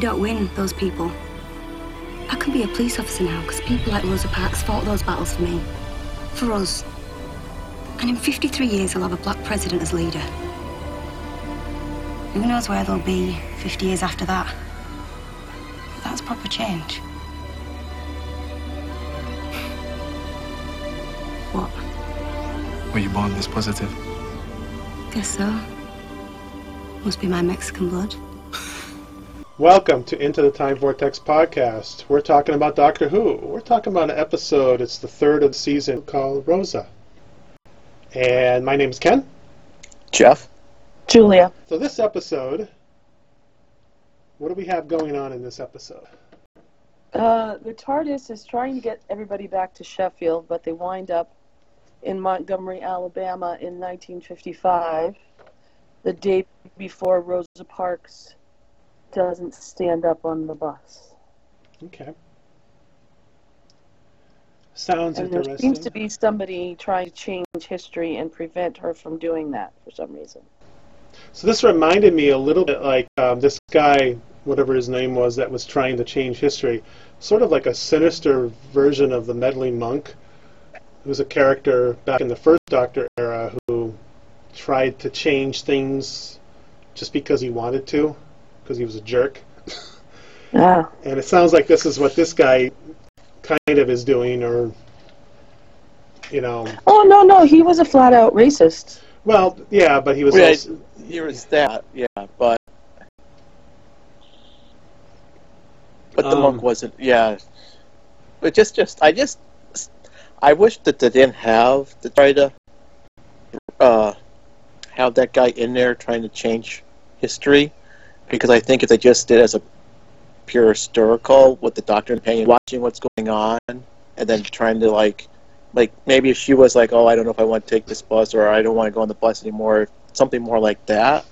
don't win, those people. I can be a police officer now because people like Rosa Parks fought those battles for me. For us. And in 53 years, I'll have a black president as leader. Who knows where they'll be 50 years after that? But that's proper change. What? Were you born this positive? Guess so. Must be my Mexican blood. Welcome to Into the Time Vortex podcast. We're talking about Doctor Who. We're talking about an episode, it's the third of the season, called Rosa. And my name is Ken. Jeff? Julia. So, this episode, what do we have going on in this episode? Uh, the TARDIS is trying to get everybody back to Sheffield, but they wind up in Montgomery, Alabama in 1955, the day before Rosa Parks doesn't stand up on the bus. Okay. Sounds And there seems to be somebody trying to change history and prevent her from doing that for some reason. So this reminded me a little bit like um, this guy, whatever his name was, that was trying to change history. Sort of like a sinister version of the meddling monk, who was a character back in the first Doctor era who tried to change things just because he wanted to, because he was a jerk. Ah, And it sounds like this is what this guy kind of is doing, or you know, oh no, no, he was a flat out racist. well, yeah, but he was Right. also, Here is that, yeah, but but the Um, monk wasn't, yeah. But just, just, I just, I wish that they didn't have to try to uh, have that guy in there trying to change history, because I think if they just did as a pure historical with the doctor and companion watching what's going on, and then trying to like, like maybe if she was like, oh, I don't know if I want to take this bus or I don't want to go on the bus anymore, something more like that.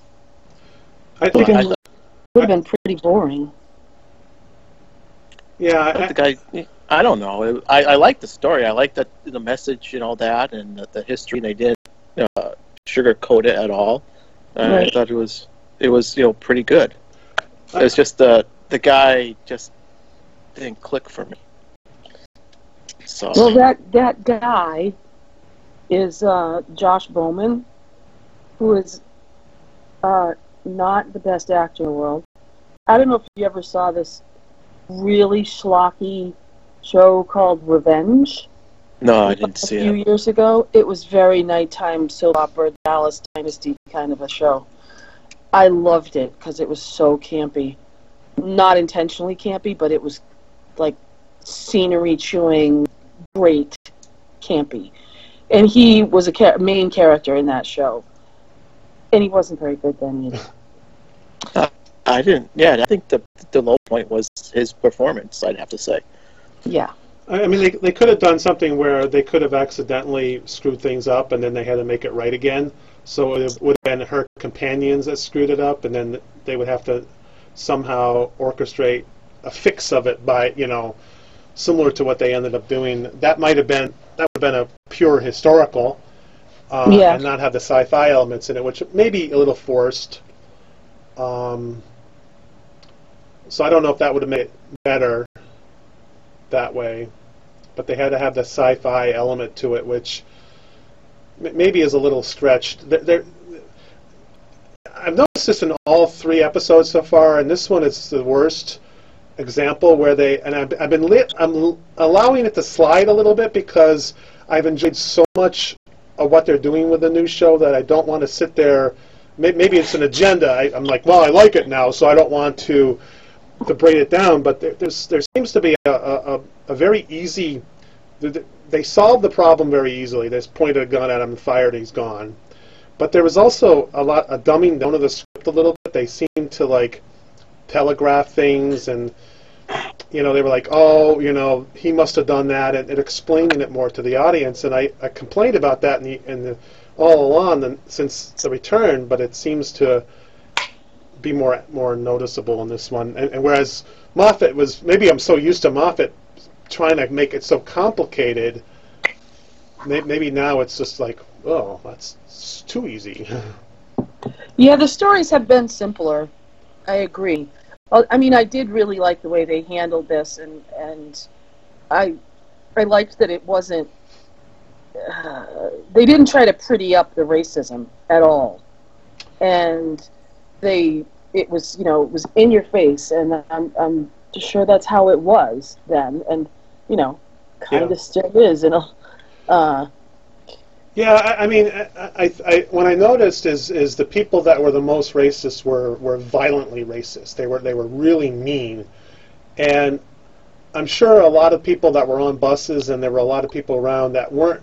I Would think, have been, would have been pretty boring. yeah, I, But the guy, I don't know. I, I like the story. I like the the message and all that, and the, the history. And they didn't uh, sugarcoat it at all. Uh, I thought it was it was you know pretty good. It was just the the guy just didn't click for me. So Well, that that guy is uh, Josh Bowman, who is uh, not the best actor in the world. I don't know if you ever saw this really schlocky show called Revenge no, I didn't see it. a few it. years ago. It was very nighttime soap opera, Dallas Dynasty kind of a show. I loved it because it was so campy. Not intentionally campy, but it was like scenery chewing, great campy. And he was a cha- main character in that show. And he wasn't very good then either. Uh, I didn't. Yeah, I think the the low point was his performance. I'd have to say. Yeah. I I mean, they, they could have done something where they could have accidentally screwed things up and then they had to make it right again. So it would have been her companions that screwed it up, and then they would have to somehow orchestrate a fix of it by, you know, similar to what they ended up doing. That might have been that would have been a pure historical, uh, Yeah. and not have the sci-fi elements in it, which may be a little forced. Um, so I don't know if that would have made it better that way, but they had to have the sci-fi element to it, which maybe is a little stretched. There, I've noticed this in all three episodes so far, and this one is the worst example where they and I've, I've been lit. I'm allowing it to slide a little bit because I've enjoyed so much of what they're doing with the new show that I don't want to sit there. Maybe it's an agenda. I, I'm like, well, I like it now, so I don't want to to break it down. But there, there's there seems to be a, a- a very easy. Th- th- They solved the problem very easily. They just pointed a gun at him and fired. And he's gone. But there was also a lot a dumbing down of the script a little bit. They seemed to like telegraph things and you know they were like oh you know he must have done that and, and explaining it more to the audience and I, I complained about that in the, in the all along since the return but it seems to be more more noticeable in this one and, and whereas Moffat was maybe I'm so used to Moffat trying to make it so complicated may, maybe now it's just like oh that's too easy Yeah, the stories have been simpler. I agree. I mean, I did really like the way they handled this, and and I I liked that it wasn't. Uh, they didn't try to pretty up the racism at all, and they it was you know it was in your face, and I'm I'm sure that's how it was then, and you know, kind of Yeah. still is, and uh, Yeah, I, I mean, I, I, I, when I noticed is is the people that were the most racist were, were violently racist. They were they were really mean, and I'm sure a lot of people that were on buses and there were a lot of people around that weren't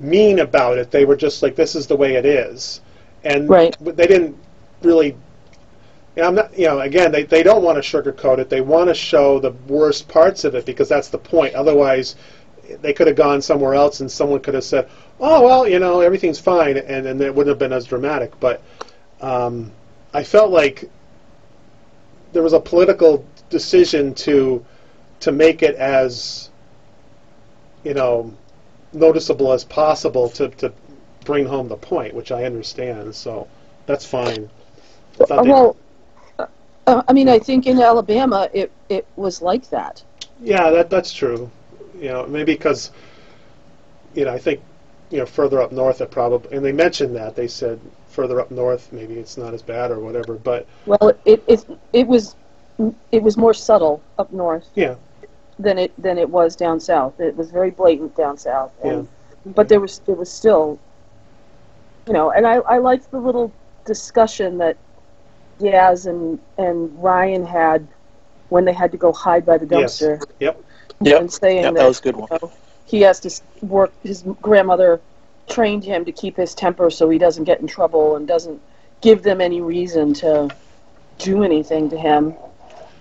mean about it. They were just like, this is the way it is, and Right. they didn't really. Know, I'm not, you know, again, they, they don't want to sugarcoat it. They want to show the worst parts of it because that's the point. Otherwise, they could have gone somewhere else and someone could have said, oh, well, you know, everything's fine, and, and it wouldn't have been as dramatic. But um, I felt like there was a political decision to to make it as, you know, noticeable as possible to, to bring home the point, which I understand. So that's fine. Well, uh, I mean, I think in Alabama it it was like that. Yeah, that that's true. You know, maybe because you know, I think you know further up north it probably and they mentioned that they said further up north maybe it's not as bad or whatever. But Well, it it it was it was more subtle up north yeah, than it than it was down south. It was very blatant down south, and, Yeah. but there was there was still, you know, and I I liked the little discussion that Yaz and and Ryan had when they had to go hide by the Yes. dumpster Yep. Yep. and saying Yep, that, that was a good one. you know, he has to s- work. His grandmother trained him to keep his temper so he doesn't get in trouble and doesn't give them any reason to do anything to him.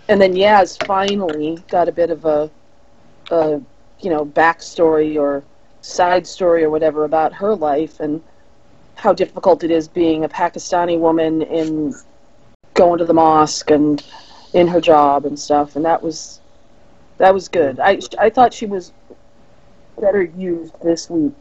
And then Yaz finally got a bit of a, a you know, backstory or side story or whatever about her life and how difficult it is being a Pakistani woman in going to the mosque and in her job and stuff. And that was that was good. Mm. I I thought she was better used this week.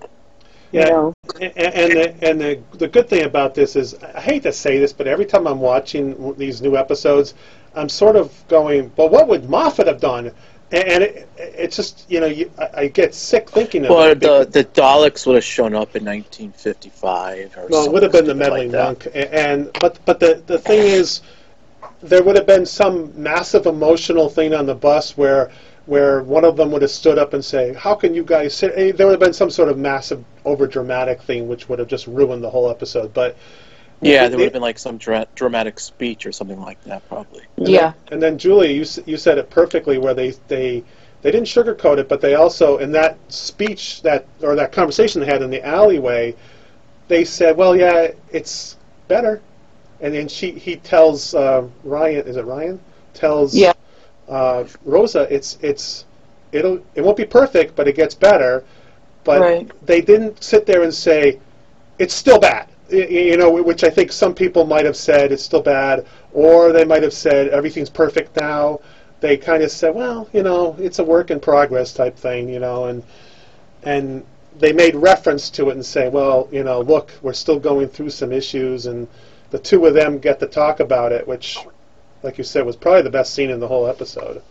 Yeah. You know, and, and the and the the good thing about this is I hate to say this, but every time I'm watching these new episodes, I'm sort of going, well, what would Moffat have done? And, it, it's just you know you, I, I get sick thinking of Well, it. the the Daleks would have shown up in 1955 or Well, it would have been the meddling monk, and but but the the thing is, there would have been some massive emotional thing on the bus where where one of them would have stood up and say, "How can you guys sit?" eh, There would have been some sort of massive over dramatic thing which would have just ruined the whole episode. But Yeah, there would have been like some dra- dramatic speech or something like that, probably. And yeah. Then, and then Julie, you you said it perfectly where they they they didn't sugarcoat it, but they also in that speech that or that conversation they had in the alleyway, they said, "Well, yeah, it's better." And then she he tells uh, Ryan, is it Ryan? Tells Yeah. uh, Rosa, it's it's it'll it won't be perfect, but it gets better. But Right. they didn't sit there and say it's still bad. You know, which I think some people might have said it's still bad, or they might have said everything's perfect now. They kind of said, well, you know, it's a work in progress type thing, you know, and and they made reference to it and say, well, you know, look, we're still going through some issues, and the two of them get to talk about it, which, like you said, was probably the best scene in the whole episode.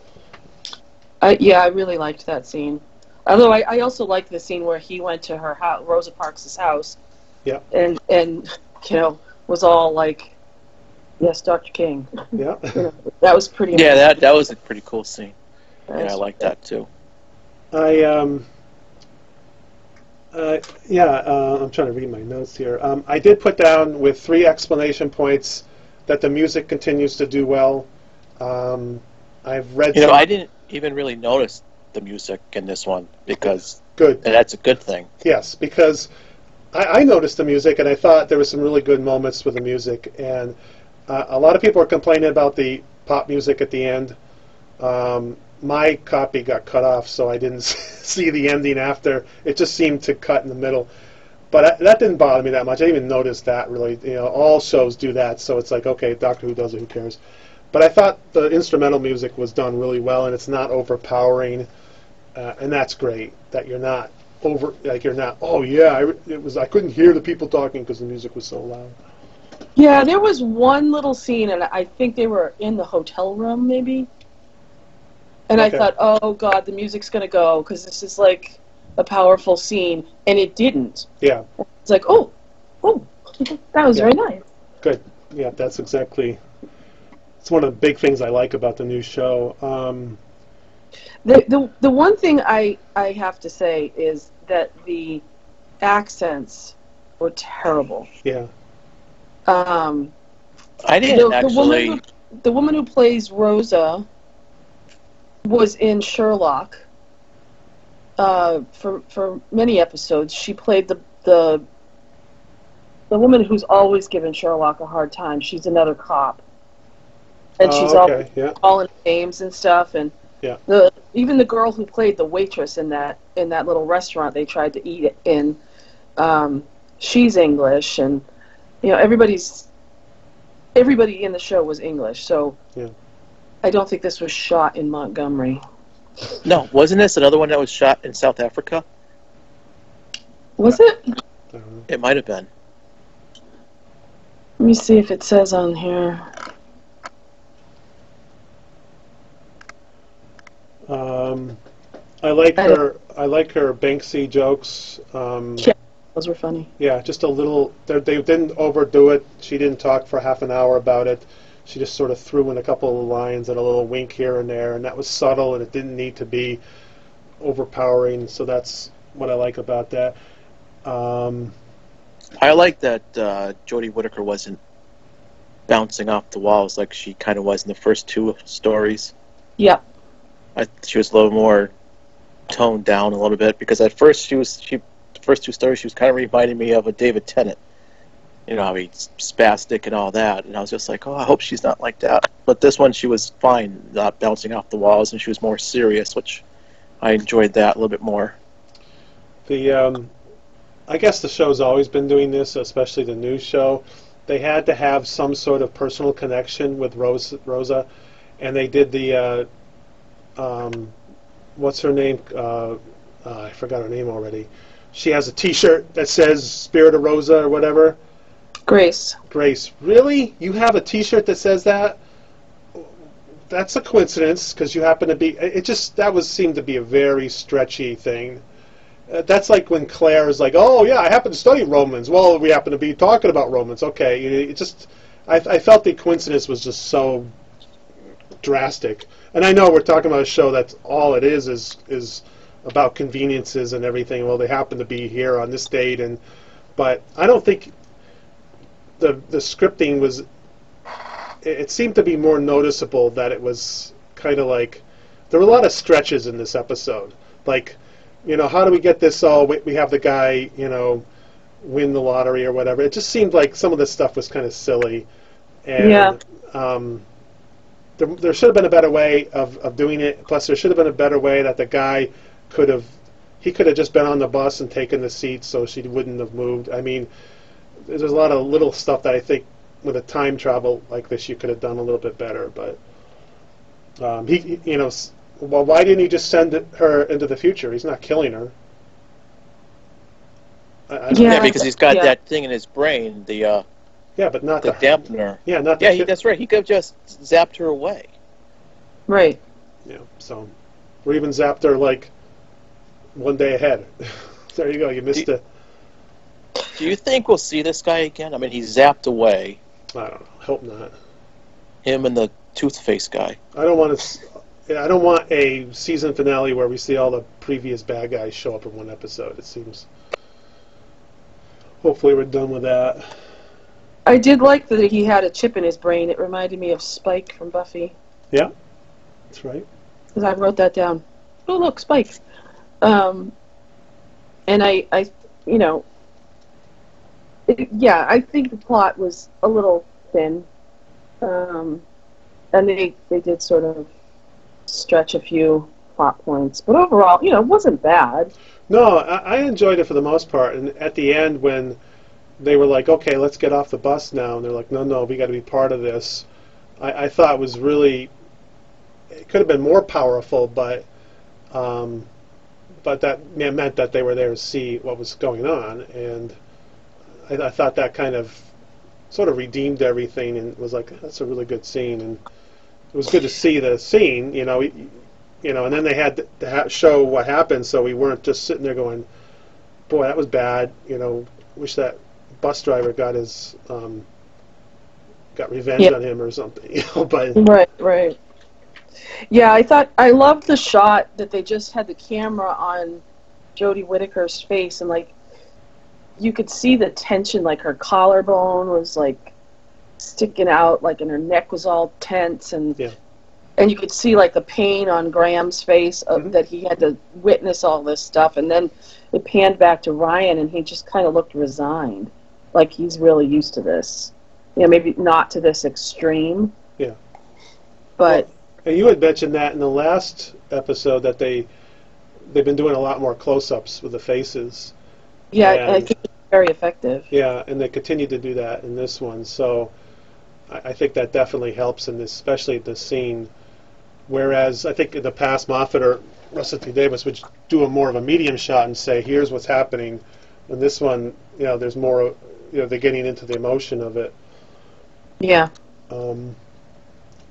I, yeah, I really liked that scene. Although I, I also liked the scene where he went to her house, Rosa Parks' house, Yeah. and and you know was all like, "Yes, Dr. King." Yeah. That was pretty. Yeah, that that was a pretty cool scene. Yeah, I like that too. I um. Uh, yeah, uh, I'm trying to read my notes here. Um, I did put down with three explanation points that the music continues to do well. Um, I've read You know, I didn't even really notice the music in this one because good. and that's a good thing. Yes, because I, I noticed the music and I thought there was some really good moments with the music. And uh, a lot of people are complaining about the pop music at the end. Um, my copy got cut off, so I didn't see the ending after. It just seemed to cut in the middle. But I, that didn't bother me that much. I didn't even notice that really. You know, all shows do that, so it's like, okay, Doctor Who does it, who cares? But I thought the instrumental music was done really well, and it's not overpowering, uh, and that's great. That you're not over, like you're not. Oh yeah, I, it was. I couldn't hear the people talking because the music was so loud. Yeah, there was one little scene, and I think they were in the hotel room, maybe. And Okay. I thought, oh god, the music's gonna go because this is like a powerful scene, and it didn't. Yeah, It's like, oh, oh, that was Yeah. very nice. good. Yeah, that's exactly. It's one of the big things I like about the new show. Um, The, the the one thing I I have to say is that the accents were terrible. yeah, I Um, the, didn't the actually. woman who, the woman who plays Rosa was in Sherlock uh, for for many episodes. She played the the the woman who's always given Sherlock a hard time. She's another cop, and Oh, she's okay. all Yeah, calling names and stuff. And Yeah. the even the girl who played the waitress in that in that little restaurant they tried to eat in, um, she's English, and you know everybody's everybody in the show was English. So Yeah. I don't think this was shot in Montgomery. No, wasn't this another one that was shot in South Africa? Was it? I don't know. It might have been. Let me see if it says on here. Um, I like I her. I like her Banksy jokes. Um, Yeah. Those were funny. yeah, just a little. They, they didn't overdo it. She didn't talk for half an hour about it. She just sort of threw in a couple of lines and a little wink here and there, and that was subtle, and it didn't need to be overpowering. So that's what I like about that. Um, I like that uh, Jodie Whittaker wasn't bouncing off the walls like she kind of was in the first two stories. Yeah. I, she was a little more toned down a little bit because at first she was she the first two stories she was kind of reminding me of a David Tennant. You know, how he's spastic and all that, and I was just like, oh, I hope she's not like that. But this one, she was fine, not bouncing off the walls, and she was more serious, which I enjoyed that a little bit more. The um, I guess the show's always been doing this, especially the news show. They had to have some sort of personal connection with Rose, Rosa, and they did the uh, um, what's her name? Uh, uh, I forgot her name already. She has a T-shirt that says "Spirit of Rosa" or whatever. Grace. Grace, really? You have a T-shirt that says that? That's a coincidence because you happen to be. It just that was seemed to be a very stretchy thing. Uh, that's like when Claire is like, "Oh yeah, I happen to study Romans." Well, we happen to be talking about Romans. Okay, it, it just I, I felt the coincidence was just so drastic. And I know we're talking about a show that's all it is is is about conveniences and everything. Well, they happen to be here on this date, and but I don't think the the scripting was. It, it seemed to be more noticeable that it was kind of like there were a lot of stretches in this episode. Like, you know, how do we get this? all? we, we have the guy, you know, win the lottery or whatever. It just seemed like some of this stuff was kind of silly. And, Yeah. Um, there, there should have been a better way of, of doing it. Plus, there should have been a better way that the guy could have. He could have just been on the bus and taken the seat, so she wouldn't have moved. I mean, there's a lot of little stuff that I think with a time travel like this you could have done a little bit better. But um, he, he- you know, well, why didn't he just send her into the future? He's not killing her. I, I, Yeah. Yeah, because he's got yeah. that thing in his brain, the uh, yeah, but not the the dampener. Yeah, not the Yeah, he, that's right. He could have just zapped her away. Right. Yeah, so or even zapped her like one day ahead. there you go. You missed Do- it. Do you think we'll see this guy again? I mean, he's zapped away. I don't know. Hope not. Him and the toothface guy. I don't want to. I don't want a season finale where we see all the previous bad guys show up in one episode. It seems. Hopefully, we're done with that. I did like that he had a chip in his brain. It reminded me of Spike from Buffy. Yeah, that's right. because I wrote that down. Oh, look, Spike. Um, and I, I, you know, it, yeah, I think the plot was a little thin, um, and they they did sort of stretch a few plot points, but overall, you know, it wasn't bad. No, I, I enjoyed it for the most part. And at the end, when they were like, "Okay, let's get off the bus now," and they're like, "No, no, we got to be part of this," I, I thought it was really. It could have been more powerful, but, um, but that meant that they were there to see what was going on, and I, I thought that kind of sort of redeemed everything and was like, that's a really good scene. And it was good to see the scene, you know, you know. And then they had to ha- show what happened, so we weren't just sitting there going, boy, that was bad. You know, wish that bus driver got his um, got revenge Yeah. on him or something. You know, but Right, right. Yeah, I thought I loved the shot that they just had the camera on Jodie Whittaker's face and like you could see the tension, like her collarbone was like sticking out, like and her neck was all tense and Yeah. and you could see like the pain on Graham's face of, Mhm. that he had to witness all this stuff and then it panned back to Ryan and he just kind of looked resigned, like he's really used to this. You know, maybe not to this extreme. Yeah. But And you had mentioned that in the last episode that they they've been doing a lot more close-ups with the faces. Yeah, I think it's very effective. Yeah, and they continue to do that in this one. So I, I think that definitely helps in this, especially the scene. Whereas I think in the past, Moffat or Russell T Davies would do a more of a medium shot and say, "Here's what's happening." And this one, you know, there's more. You know, they're getting into the emotion of it. Yeah. Um,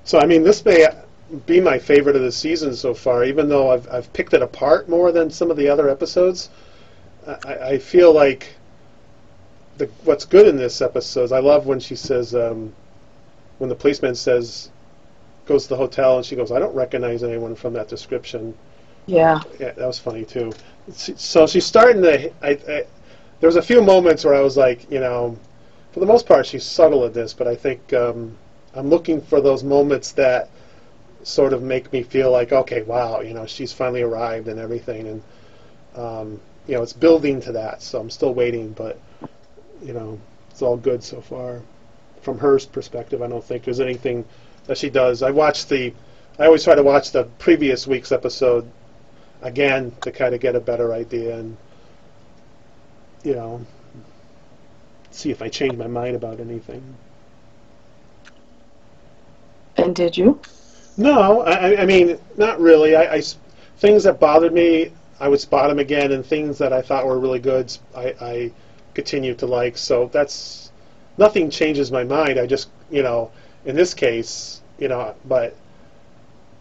so I mean, this may be my favorite of the season so far, even though I've I've picked it apart more than some of the other episodes. I, I feel like the what's good in this episode. is I love when she says um, when the policeman says goes to the hotel and she goes, "I don't recognize anyone from that description." Yeah. Yeah, that was funny too. So she's starting to. I, I, there was a few moments where I was like, you know, for the most part, she's subtle at this, but I think um, I'm looking for those moments that sort of make me feel like, okay, wow, you know, she's finally arrived and everything, and um, you know, it's building to that. So I'm still waiting, but you know, it's all good so far. From her perspective, I don't think there's anything that she does. I watched the. I always try to watch the previous week's episode again to kind of get a better idea and you know see if I change my mind about anything. And did you? No, I, I- mean not really. I, I things that bothered me, I would spot them again, and things that I thought were really good, I, I continue to like. So that's nothing changes my mind. I just you know in this case you know, but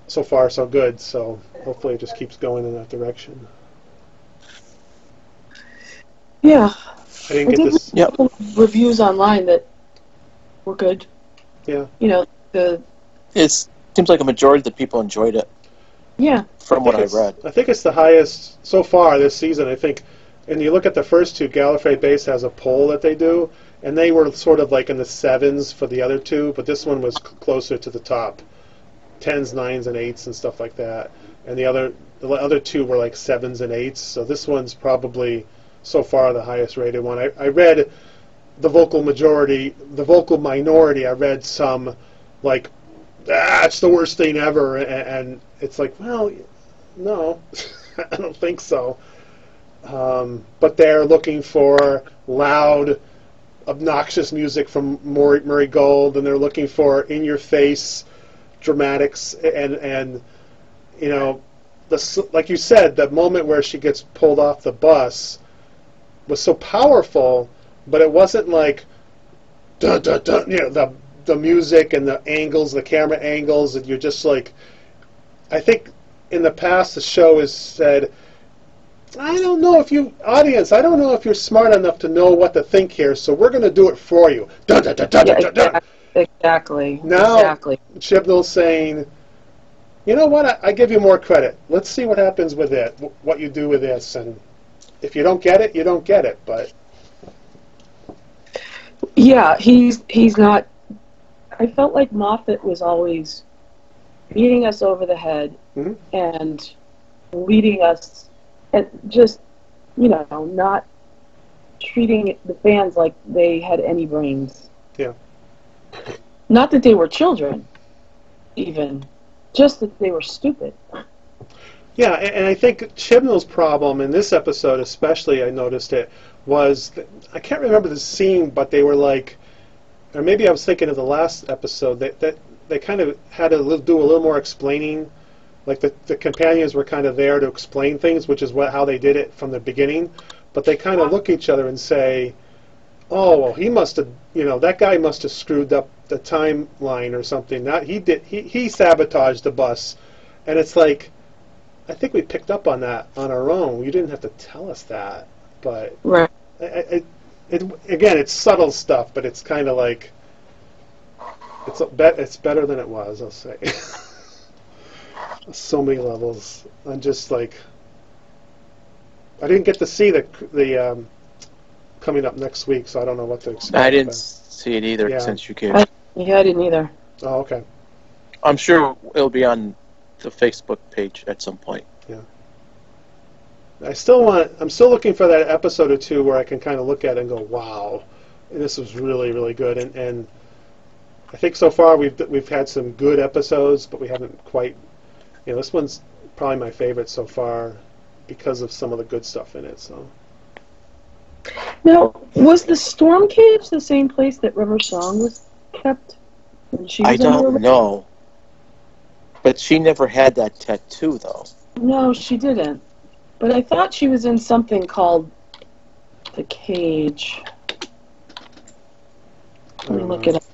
so far so good. So hopefully it just keeps going in that direction. Yeah. I didn't I get did this. Yep. reviews online that were good. Yeah. You know, the It seems like a majority of the people enjoyed it, yeah. from what I read. I think it's the highest so far this season. I think, and you look at the first two, Gallifrey Base has a poll that they do, and they were sort of like in the sevens for the other two, but this one was c- closer to the top, tens, nines, and eights and stuff like that. And the other, the other two were like sevens and eights. So this one's probably so far the highest rated one. I, I read the vocal majority, the vocal minority. I read some like, ah, the worst thing ever, and, and it's like, well, no, I don't think so. Um, but they're looking for loud, obnoxious music from Murray, Murray Gold, and they're looking for in-your-face dramatics, and and you know, the like you said, the moment where she gets pulled off the bus was so powerful, but it wasn't like, dun, dun, dun, you know, the the music and the angles, the camera angles, and you're just like, I think in the past the show has said, I don't know if you audience, I don't know if you're smart enough to know what to think here, so we're going to do it for you. Dun, dun, dun, dun, Yeah, dun, dun, exactly. Now- Exactly. Chibnall's saying, you know what? I, I give you more credit. Let's see what happens with it. wh- What you do with this, and if you don't get it, you don't get it. But Yeah, he's he's not. I felt like Moffat was always beating us over the head Mhm. and leading us, and just you know not treating the fans like they had any brains. Yeah. Not that they were children, even, just that they were stupid. Yeah, and, and I think Chibnall's problem in this episode, especially, I noticed it was that, I can't remember the scene, but they were like, or maybe I was thinking of the last episode that that they kind of had to li- do a little more explaining. Like the the companions were kind of there to explain things, which is what how they did it from the beginning. But they kind of look at each other and say, oh well, he must have, you know, that guy must have screwed up the timeline or something. Not he did. He he sabotaged the bus, and it's like, I think we picked up on that on our own. You didn't have to tell us that, but Right. it, it, it again, it's subtle stuff, but it's kind of like it's a bet. It's better than it was. I'll say. so many levels. I'm just like, I didn't get to see the the um, coming up next week, so I don't know what to expect. I didn't but- see it either Yeah. since you came. I- Yeah, I didn't either. Oh, okay. I'm sure it'll be on the Facebook page at some point. Yeah. I still want. I'm still looking for that episode or two where I can kind of look at it and go, "Wow, this was really, really good." And and I think so far we've we've had some good episodes, but we haven't quite. You know, this one's probably my favorite so far because of some of the good stuff in it. So Now, was the Stormcage the same place that River Song was kept? When she I was under don't arrest? know. But she never had that tattoo, though. No, she didn't. But I thought she was in something called the cage. Let me look it up.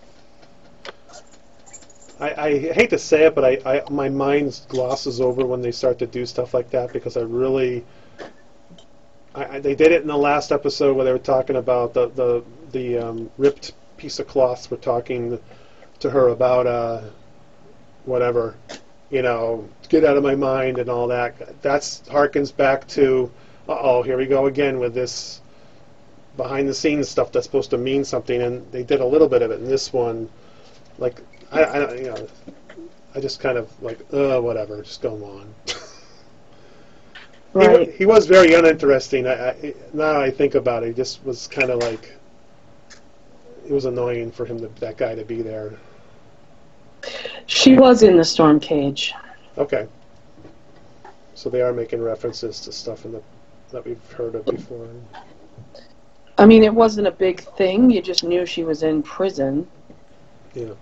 I, I hate to say it, but I, I my mind glosses over when they start to do stuff like that because I really. I, I, they did it in the last episode where they were talking about the the the um, ripped piece of cloth. We're talking to her about uh, whatever, you know, get out of my mind and all that. That's harkens back to, uh oh, here we go again with this behind the scenes stuff that's supposed to mean something, and they did a little bit of it in this one. Like I, I don't you know, I just kind of like, uh, whatever, just go on. He Right. He, was very uninteresting. I, I, now I think about it, he just was kind of like, it was annoying for him to that guy to be there. She was in the Stormcage. Okay. So they are making references to stuff in the that we've heard of before. I mean, it wasn't a big thing. You just knew she was in prison. Yeah. Well,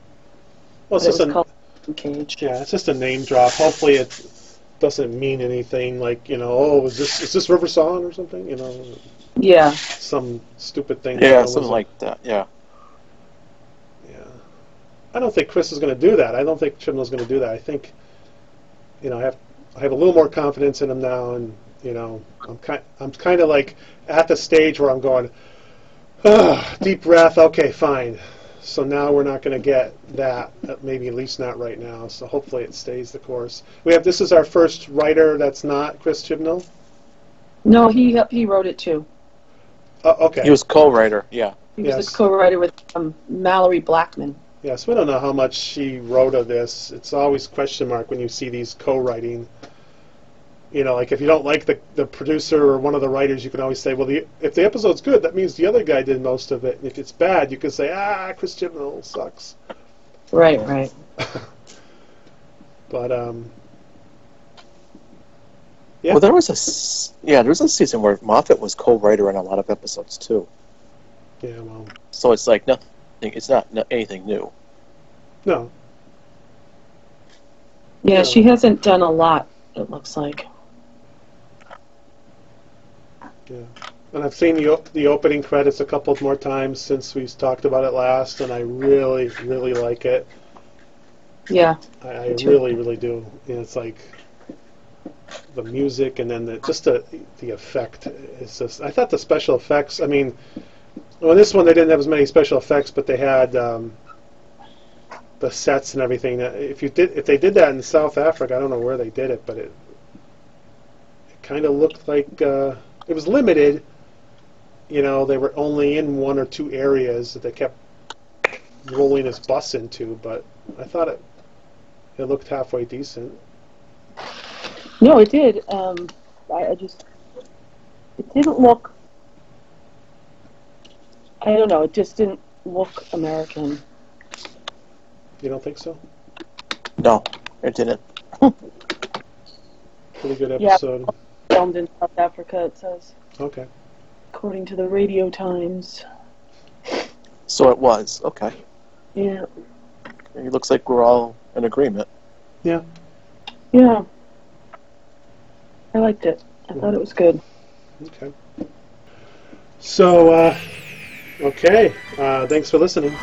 But it's it just was a, called cage. yeah, it's just a name drop. Hopefully, it doesn't mean anything like you know, oh, is this is this River Song or something? You know, Yeah. some stupid thing. Yeah, something like that. Yeah. Yeah. I don't think Chris is going to do that. I don't think Chibnall's going to do that. I think, you know, I have I have a little more confidence in him now, and you know, I'm kind I'm kind of like at the stage where I'm going, ah, deep breath. Okay, fine. So now we're not going to get that. uh, Maybe at least not right now. So hopefully it stays the course. We have this is our first writer that's not Chris Chibnall. No, he he wrote it too. Uh, okay. He was co-writer. Yeah. He was Yes. the co-writer with um, Malorie Blackman. Yes, we don't know how much she wrote of this. It's always question mark when you see these co-writing. You know, like if you don't like the, the producer or one of the writers, you can always say, well, the, if the episode's good, that means the other guy did most of it. And if it's bad, you can say, ah, Chris Chibnall sucks. Right, right. But um, Yeah. Well, there was a s- yeah, there was a season where Moffat was co-writer on a lot of episodes too. yeah, well, So it's like nothing. It's not anything new. no, Yeah, Yeah. she hasn't done a lot. It looks like. Yeah, and I've seen the, op- the opening credits a couple of more times since we've talked about it last, and I really, really like it. Yeah, I, I really, really do. And it's like the music, and then the, just the the effect is just. I thought the special effects. I mean, well, in this one they didn't have as many special effects, but they had um, the sets and everything. If you did, if they did that in South Africa, I don't know where they did it, but it it kind of looked like uh, it was limited. You know, they were only in one or two areas that they kept rolling his bus into, but I thought it it looked halfway decent. no, it did. Um, I, I just it didn't look. I don't know. It just didn't look American. You don't think so? No, it didn't. Pretty good episode. Yeah. episode. Filmed in South Africa, it says, Okay. according to the Radio Times. So it was okay. Yeah, It looks like we're all in agreement. yeah. Yeah. I liked it. I thought it was good. Okay. So, uh, Okay. Uh, thanks for listening.